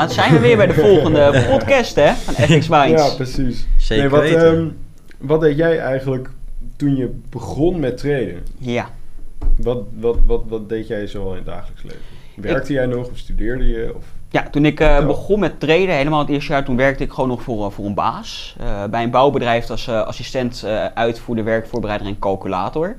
Ja, zijn we weer bij de volgende podcast hè, van FX Minds. Ja, precies. Zeker nee, wat, weten. ehm, wat deed jij eigenlijk toen je begon met traden? Ja. Wat, wat, wat, wat deed jij zo in het dagelijks leven? Werkte jij nog of studeerde je? Of? Ja, toen ik eh, begon met traden, helemaal het eerste jaar, toen werkte ik gewoon nog voor, eh, voor een baas. Eh, bij een bouwbedrijf als eh, assistent eh uitvoerder, werkvoorbereider en calculator.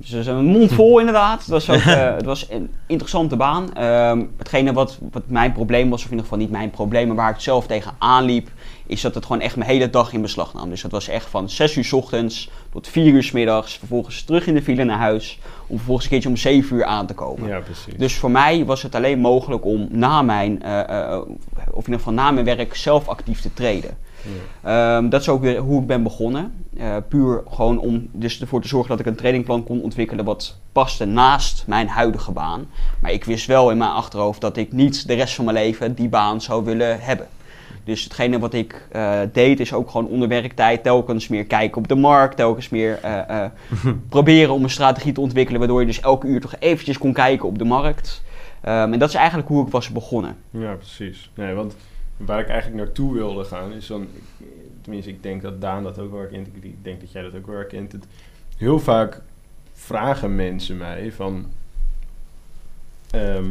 Dus dat is een mond vol inderdaad. Het was, ook, eh, het was een interessante baan. Ehm, hetgene wat, wat mijn probleem was, of in ieder geval niet mijn probleem, maar waar ik zelf tegen aanliep, is dat het gewoon echt mijn hele dag in beslag nam. Dus dat was echt van 6 uur 's ochtends tot 4 uur 's middags, vervolgens terug in de file naar huis, om vervolgens een keertje om 7 uur aan te komen. Ja, precies. Dus voor mij was het alleen mogelijk om na mijn, eh, eh, of in ieder geval na mijn werk zelf actief te treden. Ehm, dat is ook weer hoe ik ben begonnen. Eh, puur gewoon om dus ervoor te zorgen dat ik een trainingplan kon ontwikkelen wat paste naast mijn huidige baan. Maar ik wist wel in mijn achterhoofd dat ik niet de rest van mijn leven die baan zou willen hebben. Dus hetgene wat ik eh, deed is ook gewoon onder werktijd telkens meer kijken op de markt, telkens meer eh, proberen om een strategie te ontwikkelen waardoor je dus elke uur toch eventjes kon kijken op de markt. Ehm, en dat is eigenlijk hoe ik was begonnen. Ja, precies. Nee, want waar ik eigenlijk naartoe wilde gaan is dan... Tenminste, ik denk dat Daan dat ook wel herkent. Ik denk dat jij dat ook wel herkent. Het, heel vaak vragen mensen mij van... ehm,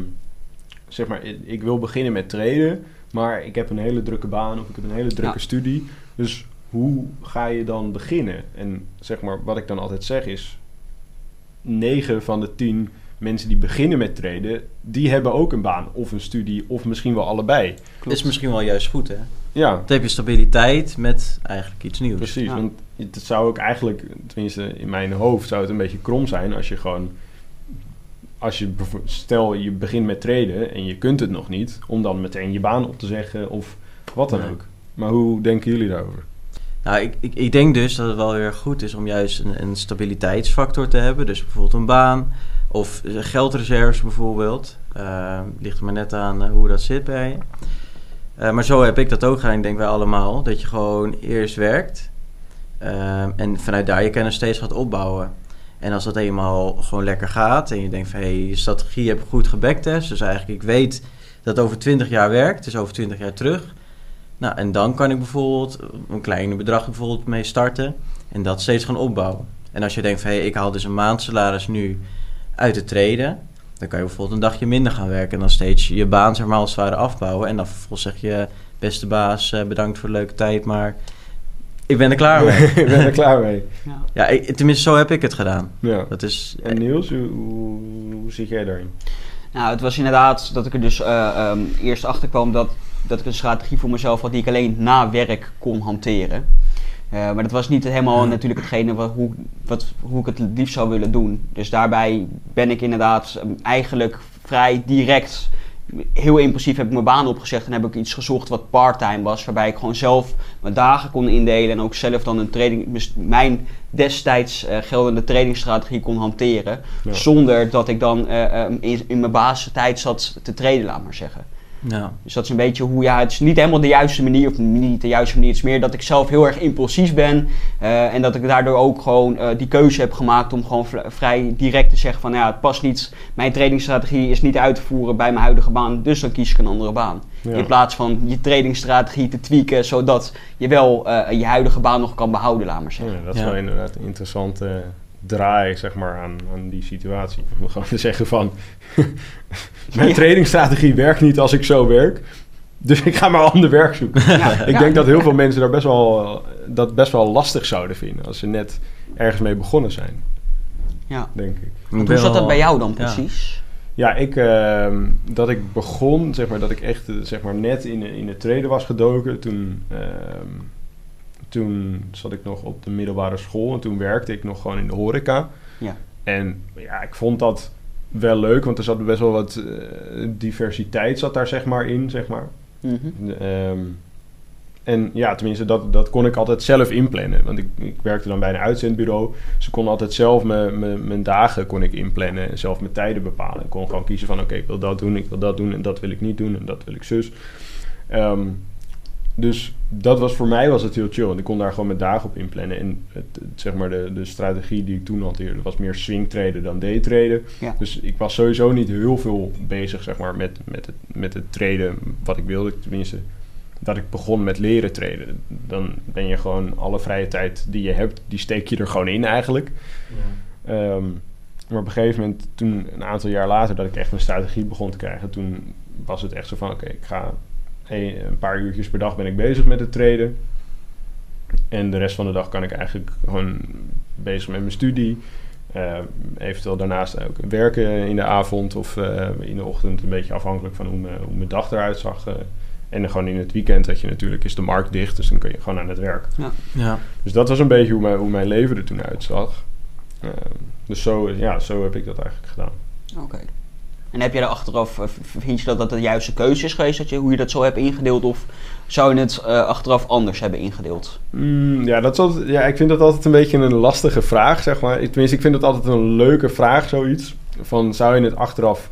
zeg maar, ik, ik wil beginnen met traden... maar ik heb een hele drukke baan of ik heb een hele drukke Ja. studie. Dus hoe ga je dan beginnen? En zeg maar, wat ik dan altijd zeg is... 9 van de 10 mensen die beginnen met traden, die hebben ook een baan of een studie of misschien wel allebei. is misschien wel juist goed, hè? Ja, Dan heb je stabiliteit met eigenlijk iets nieuws. precies. Ja. Want het zou ook eigenlijk, tenminste in mijn hoofd, zou het een beetje krom zijn als je gewoon, als je stel je begint met traden en je kunt het nog niet, om dan meteen je baan op te zeggen of wat dan Nee. ook. Maar hoe denken jullie daarover? Nou, ik, ik, ik denk dus dat het wel heel erg goed is om juist een, een stabiliteitsfactor te hebben. Dus bijvoorbeeld een baan of geldreserves bijvoorbeeld. Eh, ligt er maar net aan eh, hoe dat zit bij je. Eh, maar zo heb ik dat ook gedaan, ik denk wij allemaal. Dat je gewoon eerst werkt. eh, en vanuit daar je kennis steeds gaat opbouwen. En als dat eenmaal gewoon lekker gaat en je denkt van... hé, hey, je strategie heb ik goed gebacktest. Dus eigenlijk, ik weet dat over 20 jaar werkt. Dus over 20 jaar terug. Nou, en dan kan ik bijvoorbeeld een kleine bedrag bijvoorbeeld mee starten en dat steeds gaan opbouwen. En als je denkt van, hé, ik haal dus een maandsalaris nu uit de treden, dan kan je bijvoorbeeld een dagje minder gaan werken en dan steeds je baan zeg maar als het ware afbouwen. En dan vervolgens zeg je, beste baas, eh, bedankt voor de leuke tijd, maar ik ben er klaar mee. ik ben er klaar mee. Ja. ja, ik- tenminste zo heb ik het gedaan. Ja. Dat is, En Niels, hoe, hoe, hoe zit jij daarin? Nou, het was inderdaad dat ik er dus eh, ehm, eerst achter kwam dat, dat ik een strategie voor mezelf had die ik alleen na werk kon hanteren. Eh, maar dat was niet helemaal natuurlijk hetgene wat, hoe, wat, hoe ik het liefst zou willen doen. Dus daarbij ben ik inderdaad ehm, eigenlijk vrij direct, heel impulsief heb ik mijn baan opgezegd en heb ik iets gezocht wat part-time was. Waarbij ik gewoon zelf mijn dagen kon indelen en ook zelf dan een training, mijn destijds eh, geldende trainingsstrategie kon hanteren. Ja. Zonder dat ik dan eh, eh, in, in mijn basistijd zat te treden, laat maar zeggen. Ja. Dus dat is een beetje hoe ja, het is niet helemaal de juiste manier, of niet de juiste manier. Het is meer dat ik zelf heel erg impulsief ben. eh, en dat ik daardoor ook gewoon eh, die keuze heb gemaakt om gewoon vri- vrij direct te zeggen van ja, het past niet. Mijn trainingsstrategie is niet uit te voeren bij mijn huidige baan, dus dan kies ik een andere baan. Ja. In plaats van je trainingsstrategie te tweaken, zodat je wel eh, je huidige baan nog kan behouden, laat maar zeggen. Ja, dat is Ja. wel inderdaad een interessante draai zeg maar, aan, aan die situatie. Om gewoon te zeggen van... mijn Ja. trainingsstrategie werkt niet als ik zo werk. Dus ik ga maar ander werk zoeken. Ja, ik ja. denk dat heel veel mensen daar best wel, dat best wel lastig zouden vinden... als ze net ergens mee begonnen zijn, Ja. denk ik. Want hoe zat dat bij jou dan precies? Ja, ik, ehm, dat ik begon, zeg maar, dat ik echt eh, zeg maar, net in, in het treden was gedoken. Toen, ehm, toen zat ik nog op de middelbare school en toen werkte ik nog gewoon in de horeca. Ja. En ja, ik vond dat wel leuk, want er zat best wel wat eh, diversiteit zat daar zeg maar in, zeg maar. Mhm. Ehm, en ja, tenminste, dat, dat kon ik altijd zelf inplannen. Want ik, ik werkte dan bij een uitzendbureau. Dus ik kon altijd zelf mijn- mijn mijn dagen kon ik inplannen en zelf mijn tijden bepalen. Ik kon gewoon kiezen van oké, ik wil dat doen, ik wil dat doen en dat wil ik niet doen en dat wil ik zus. Ehm, dus dat was voor mij was het heel chill. Want ik kon daar gewoon mijn dagen op inplannen. En het, het- zeg maar de, de strategie die ik toen hanteerde was meer swing traden dan day traden. Ja. Dus ik was sowieso niet heel veel bezig zeg maar, met, met, het, met het traden wat ik wilde. Tenminste, dat ik begon met leren traden. Dan ben je gewoon alle vrije tijd die je hebt, die steek je er gewoon in eigenlijk. Ehm, maar op een gegeven moment, toen een aantal jaar later, dat ik echt een strategie begon te krijgen, toen was het echt zo van: oké, ik ga een, een paar uurtjes per dag ben ik bezig met het traden. En de rest van de dag kan ik eigenlijk gewoon bezig met mijn studie. Eh, eventueel daarnaast ook werken in de avond of eh, in de ochtend, een beetje afhankelijk van hoe, mijn- hoe mijn dag eruit zag. eh. en dan gewoon in het weekend dat je natuurlijk is de markt dicht, dus dan kun je gewoon aan het werk. Ja. Dus dat was een beetje hoe mijn, hoe mijn leven er toen uitzag. Ehm, dus zo, ja, zo heb ik dat eigenlijk gedaan. Oké. En heb je daar achteraf, eh, vind je dat dat de juiste keuze is geweest, dat je, hoe je dat zo hebt ingedeeld? Of zou je het eh, achteraf anders hebben ingedeeld? Mm, ja, dat is altijd, ja, ik vind dat altijd een beetje een lastige vraag, zeg maar. Ik, tenminste, ik vind het altijd een leuke vraag, zoiets. Van, zou je het achteraf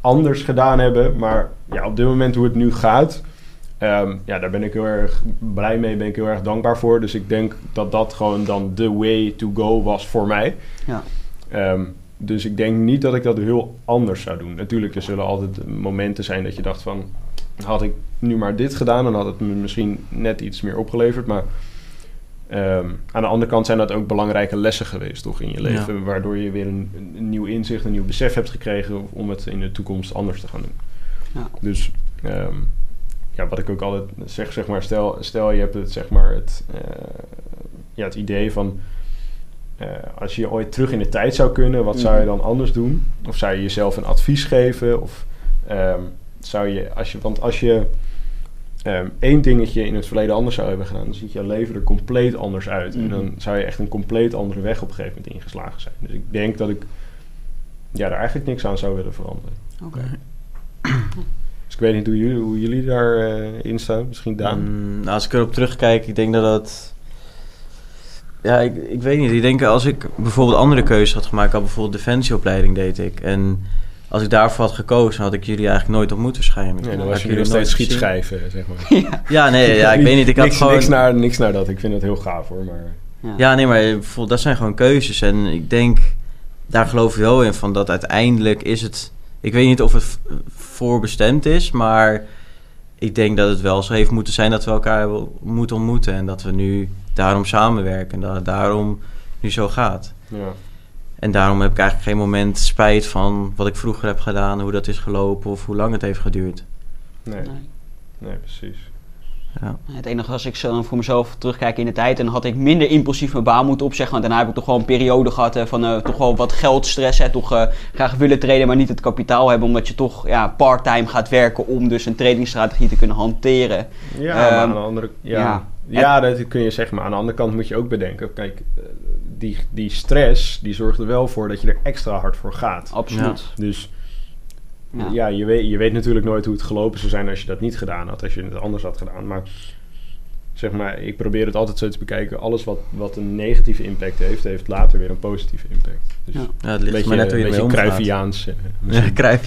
anders gedaan hebben? Maar ja, op dit moment hoe het nu gaat... ehm, ja, daar ben ik heel erg blij mee, ben ik heel erg dankbaar voor. Dus ik denk dat dat gewoon dan de way to go was voor mij. Ja. Ehm, dus ik denk niet dat ik dat heel anders zou doen. Natuurlijk, er zullen altijd momenten zijn dat je dacht van... had ik nu maar dit gedaan, dan had het me misschien net iets meer opgeleverd. Maar ehm, aan de andere kant zijn dat ook belangrijke lessen geweest, toch, in je leven. Waardoor je weer een, een nieuw inzicht, een nieuw besef hebt gekregen... om het in de toekomst anders te gaan doen. Ja. Dus ehm, ja, wat ik ook altijd zeg, zeg maar... stel, stel je hebt het, zeg maar, het, eh, ja, het idee van... eh, als je ooit terug in de tijd zou kunnen, wat zou je dan anders doen? Of zou je jezelf een advies geven? Of ehm, zou je, als je, want als je ehm, één dingetje in het verleden anders zou hebben gedaan, dan ziet je leven er compleet anders uit. En Mhm. dan zou je echt een compleet andere weg op een gegeven moment ingeslagen zijn. Dus ik denk dat ik ja, daar eigenlijk niks aan zou willen veranderen. Oké. Dus ik weet niet hoe jullie, hoe jullie daarin in staan. Misschien Daan. Mm, nou, als ik erop terugkijk, ik denk dat dat... Ja, ik, ik weet niet. Ik denk als ik bijvoorbeeld andere keuzes had gemaakt... Ik had bijvoorbeeld defensieopleiding deed ik. En als ik daarvoor had gekozen... had ik jullie eigenlijk nooit ontmoet waarschijnlijk. Nee, dan Had was ik je nog jullie steeds schietschijven, zeg maar. Ja, nee, ja, ik weet niet. Ik had niks, gewoon... niks, naar, niks naar dat. Ik vind het heel gaaf hoor. Maar Ja, nee, maar dat zijn gewoon keuzes. En ik denk, daar geloof ik wel in van dat uiteindelijk is het... Ik weet niet of het voorbestemd is, maar ik denk dat het wel zo heeft moeten zijn dat we elkaar moeten ontmoeten. En dat we nu daarom samenwerken en dat het daarom nu zo gaat. ja. En daarom heb ik eigenlijk geen moment spijt van wat ik vroeger heb gedaan, hoe dat is gelopen of hoe lang het heeft geduurd. Nee, Nee. nee, precies. Ja. Het enige als ik zo voor mezelf terugkijk in de tijd, dan had ik minder impulsief mijn baan moeten opzeggen. Want daarna heb ik toch wel een periode gehad hè, van eh, toch wel wat geldstress. Hè, toch eh, graag willen traden, maar niet het kapitaal hebben. Omdat je toch ja, part-time gaat werken om dus een tradingstrategie te kunnen hanteren. Ja, maar Ehm, aan de andere ja, ja. Ja. dat kun je zeggen. Maar aan de andere kant moet je ook bedenken. Kijk, eh, die, die stress die zorgt er wel voor dat je er extra hard voor gaat. Absoluut. Dus Ja. ja, je, weet, je weet natuurlijk nooit hoe het gelopen zou zijn als je dat niet gedaan had. Als je het anders had gedaan. Maar zeg maar, ik probeer het altijd zo te bekijken. Alles wat, wat een negatieve impact heeft, heeft later weer een positieve impact. Dus Ja. een Ja, het ligt beetje, maar net hoe je een ermee beetje. Cruyffiaans. eh,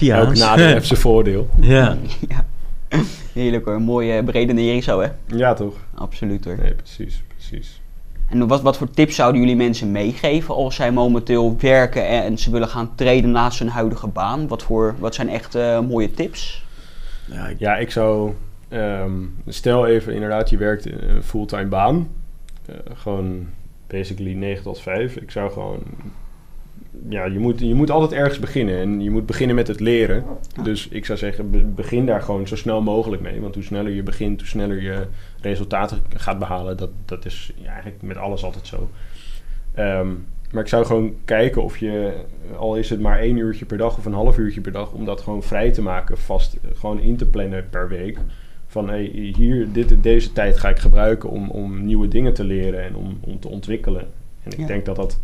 Ja, nadeel heeft zijn voordeel. ja. Ja. Heerlijk hoor, mooie beredenering zo hè. Ja, toch? Absoluut hoor. Nee, precies, precies. En wat, wat voor tips zouden jullie mensen meegeven als zij momenteel werken en ze willen gaan traden naast hun huidige baan? Wat, voor, wat zijn echt eh, mooie tips? Ja, ik- Ja, ik zou... ehm, stel even inderdaad, je werkt in een fulltime baan. Eh, gewoon basically 9 tot 5. Ik zou gewoon... Ja, je moet, je moet altijd ergens beginnen. En je moet beginnen met het leren. Dus ik zou zeggen, be- begin daar gewoon zo snel mogelijk mee. Want hoe sneller je begint, hoe sneller je resultaten gaat behalen. Dat, dat is ja, eigenlijk met alles altijd zo. Ehm, maar ik zou gewoon kijken of je, al is het maar één uurtje per dag of een half uurtje per dag, om dat gewoon vrij te maken, vast gewoon in te plannen per week. Van hey, hier, dit, deze tijd ga ik gebruiken om, om nieuwe dingen te leren en om, om te ontwikkelen. En ik Ja. denk dat dat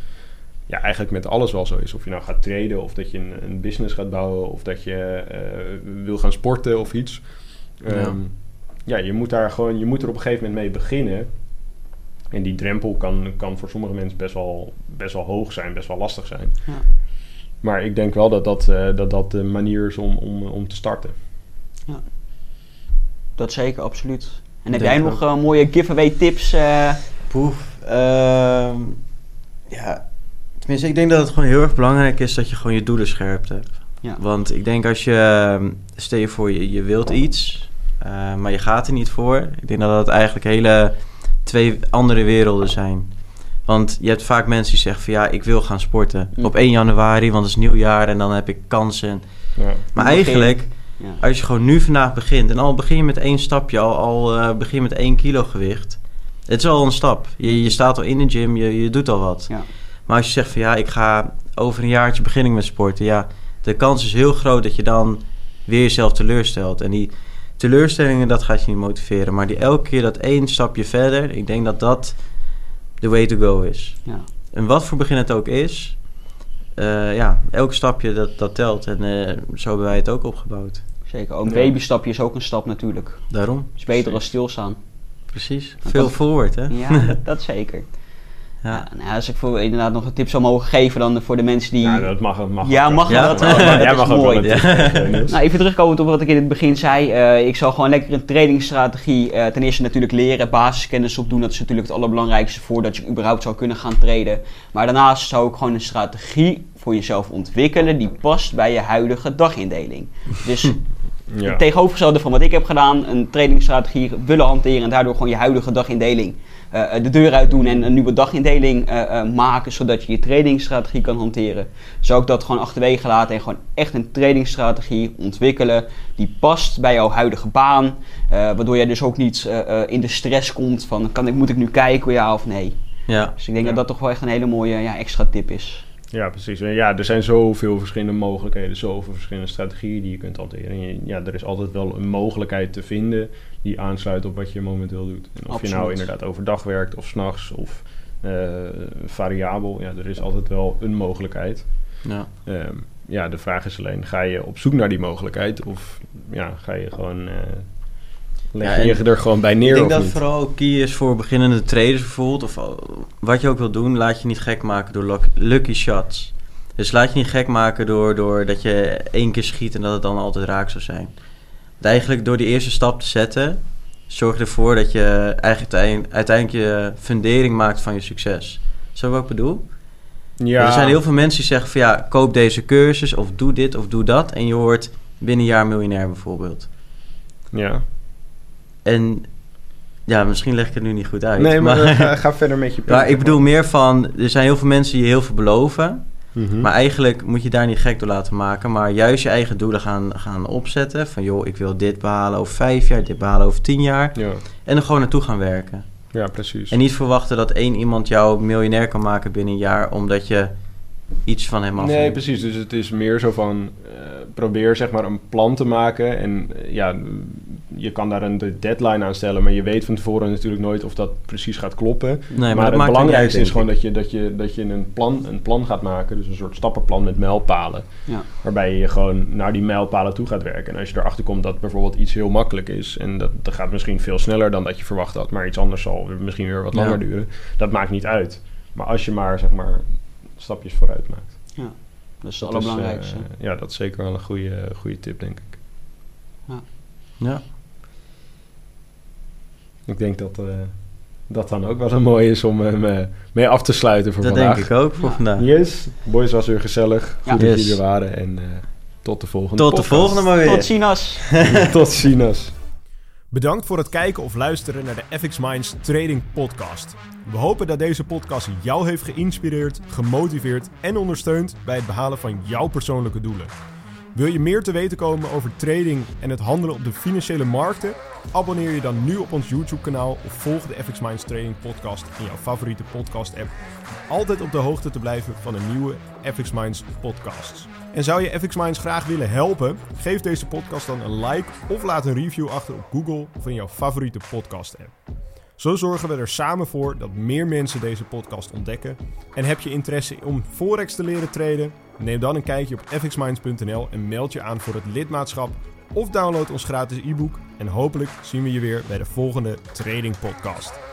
ja, eigenlijk met alles wel zo is. Of je nou gaat traden, of dat je een, een business gaat bouwen, of dat je eh, wil gaan sporten of iets. Ja. Ehm, ja, je moet daar gewoon, je moet er op een gegeven moment mee beginnen. En die drempel kan, kan voor sommige mensen best wel, best wel hoog zijn, best wel lastig zijn. Ja. Maar ik denk wel dat dat, eh, dat, dat de manier is om, om, om te starten. Dat zeker, absoluut. En heb Denk jij nog eh, mooie giveaway tips? eh, Poef. ehm, ja, tenminste, ik denk dat het gewoon heel erg belangrijk is dat je gewoon je doelen scherp hebt. Ja. Want ik denk als je, ehm, stel je voor, je, je wilt iets, eh, maar je gaat er niet voor. Ik denk dat dat eigenlijk hele twee andere werelden zijn. Want je hebt vaak mensen die zeggen van ja, ik wil gaan sporten Hm. op 1 januari, want het is nieuwjaar en dan heb ik kansen. Ja. Maar eigenlijk, ja. als je gewoon nu vandaag begint en al begin je met één stapje, al, al eh, begin je met één kilo gewicht. Het is al een stap. Je, je staat al in de gym, je, je doet al wat. Ja. Maar als je zegt van ja, ik ga over een jaartje beginnen met sporten. Ja, de kans is heel groot dat je dan weer jezelf teleurstelt. En die teleurstellingen, dat gaat je niet motiveren. Maar die elke keer dat één stapje verder, ik denk dat dat de way to go is. Ja. En wat voor begin het ook is, eh, ja, elk stapje dat, dat telt. En eh, zo hebben wij het ook opgebouwd. Zeker. Ook een babystapje is ook een stap natuurlijk. Daarom, Het is beter als stilstaan. precies. Veel forward, hè? Ja, dat zeker. Ja. Ja. nou, als ik voor, inderdaad nog een tip zou mogen geven dan voor de mensen die... Ja, dat mag, mag Ja, ook mag wel. Ja, dat? dat mag ook mooi. tip. Nou, even terugkomen op wat ik in het begin zei. Eh, ik zou gewoon lekker een trainingsstrategie eh, ten eerste natuurlijk leren, basiskennis opdoen. Dat is natuurlijk het allerbelangrijkste voordat je überhaupt zou kunnen gaan traden. Maar daarnaast zou ik gewoon een strategie voor jezelf ontwikkelen die past bij je huidige dagindeling. Dus ja. het tegenovergestelde van wat ik heb gedaan, een trainingsstrategie willen hanteren en daardoor gewoon je huidige dagindeling de deur uit doen en een nieuwe dagindeling eh, eh, maken, zodat je je trainingsstrategie kan hanteren. Zou ik dat gewoon achterwege laten en gewoon echt een trainingsstrategie ontwikkelen die past bij jouw huidige baan, eh, waardoor jij dus ook niet eh, eh, in de stress komt van kan ik, moet ik nu kijken ja of nee. Ja, Dus ik denk Ja. dat dat toch wel echt een hele mooie ja, extra tip is. Ja, precies. Ja, er zijn zoveel verschillende mogelijkheden, zoveel verschillende strategieën die je kunt hanteren. Ja, er is altijd wel een mogelijkheid te vinden die aansluit op wat je momenteel doet. En of je nou inderdaad overdag werkt of s'nachts of eh, variabel, ja, er is altijd wel een mogelijkheid. ja. Ehm, ja, de vraag is alleen, ga je op zoek naar die mogelijkheid of ja, ga je gewoon, eh leg Ja, je er gewoon bij neer Ik denk dat niet? vooral ook key is voor beginnende traders bijvoorbeeld. Of wat je ook wil doen, laat je niet gek maken door luck- lucky shots. Dus laat je niet gek maken door, door dat je één keer schiet en dat het dan altijd raak zou zijn. Want eigenlijk door die eerste stap te zetten, zorg je ervoor dat je eigenlijk uiteind- uiteindelijk je fundering maakt van je succes. Zo wat ik bedoel? Ja, Er zijn heel veel mensen die zeggen van ja, koop deze cursus of doe dit of doe dat. En je wordt binnen een jaar miljonair bijvoorbeeld. ja. En ja, misschien leg ik het nu niet goed uit. Nee, maar, ga, ga verder met je punt. Maar ik bedoel meer van, er zijn heel veel mensen die heel veel beloven. Mhm. Maar eigenlijk moet je daar niet gek door laten maken. Maar juist je eigen doelen gaan, gaan opzetten. Van joh, ik wil dit behalen over vijf jaar, dit behalen over tien jaar. ja. En er gewoon naartoe gaan werken. ja, precies. En niet verwachten dat één iemand jou miljonair kan maken binnen een jaar. Omdat je iets van hem af Nee, precies. Dus het is meer zo van eh, probeer zeg maar een plan te maken. En eh, ja, je kan daar een de deadline aan stellen, maar je weet van tevoren natuurlijk nooit of dat precies gaat kloppen. Nee, maar, het maakt belangrijkste is gewoon dat je, dat, je, dat je een, plan, een plan gaat maken. Dus een soort stappenplan met mijlpalen. Ja. Waarbij je gewoon naar die mijlpalen toe gaat werken. En als je erachter komt dat bijvoorbeeld iets heel makkelijk is. En dat, dat gaat misschien veel sneller dan dat je verwacht had. Maar iets anders zal misschien weer wat Ja. langer duren. Dat maakt niet uit. Maar als je maar zeg maar stapjes vooruit maakt. Dat is het allerbelangrijkste. eh, ja, dat is zeker wel een goede, goede tip, denk ik. Ja. Ik denk dat eh, dat dan ook wel zo mooi is om hem eh, mee af te sluiten voor Dat vandaag. denk ik ook voor Ja. vandaag. Yes, boys was weer gezellig. Ja. Goed dat Yes. jullie er waren en eh, tot de volgende Tot de volgende maar weer. Tot ziens! tot ziens. Bedankt voor het kijken of luisteren naar de FX Minds Trading Podcast. We hopen dat deze podcast jou heeft geïnspireerd, gemotiveerd en ondersteund bij het behalen van jouw persoonlijke doelen. Wil je meer te weten komen over trading en het handelen op de financiële markten? Abonneer je dan nu op ons YouTube-kanaal of volg de FX Minds Trading Podcast in jouw favoriete podcast-app. Om altijd op de hoogte te blijven van de nieuwe FX Minds podcasts. En zou je FX Minds graag willen helpen? Geef deze podcast dan een like of laat een review achter op Google of in jouw favoriete podcast-app. Zo zorgen we er samen voor dat meer mensen deze podcast ontdekken. En heb je interesse om Forex te leren traden? Neem dan een kijkje op fxminds.nl en meld je aan voor het lidmaatschap of download ons gratis e-book. En hopelijk zien we je weer bij de volgende Trading Podcast.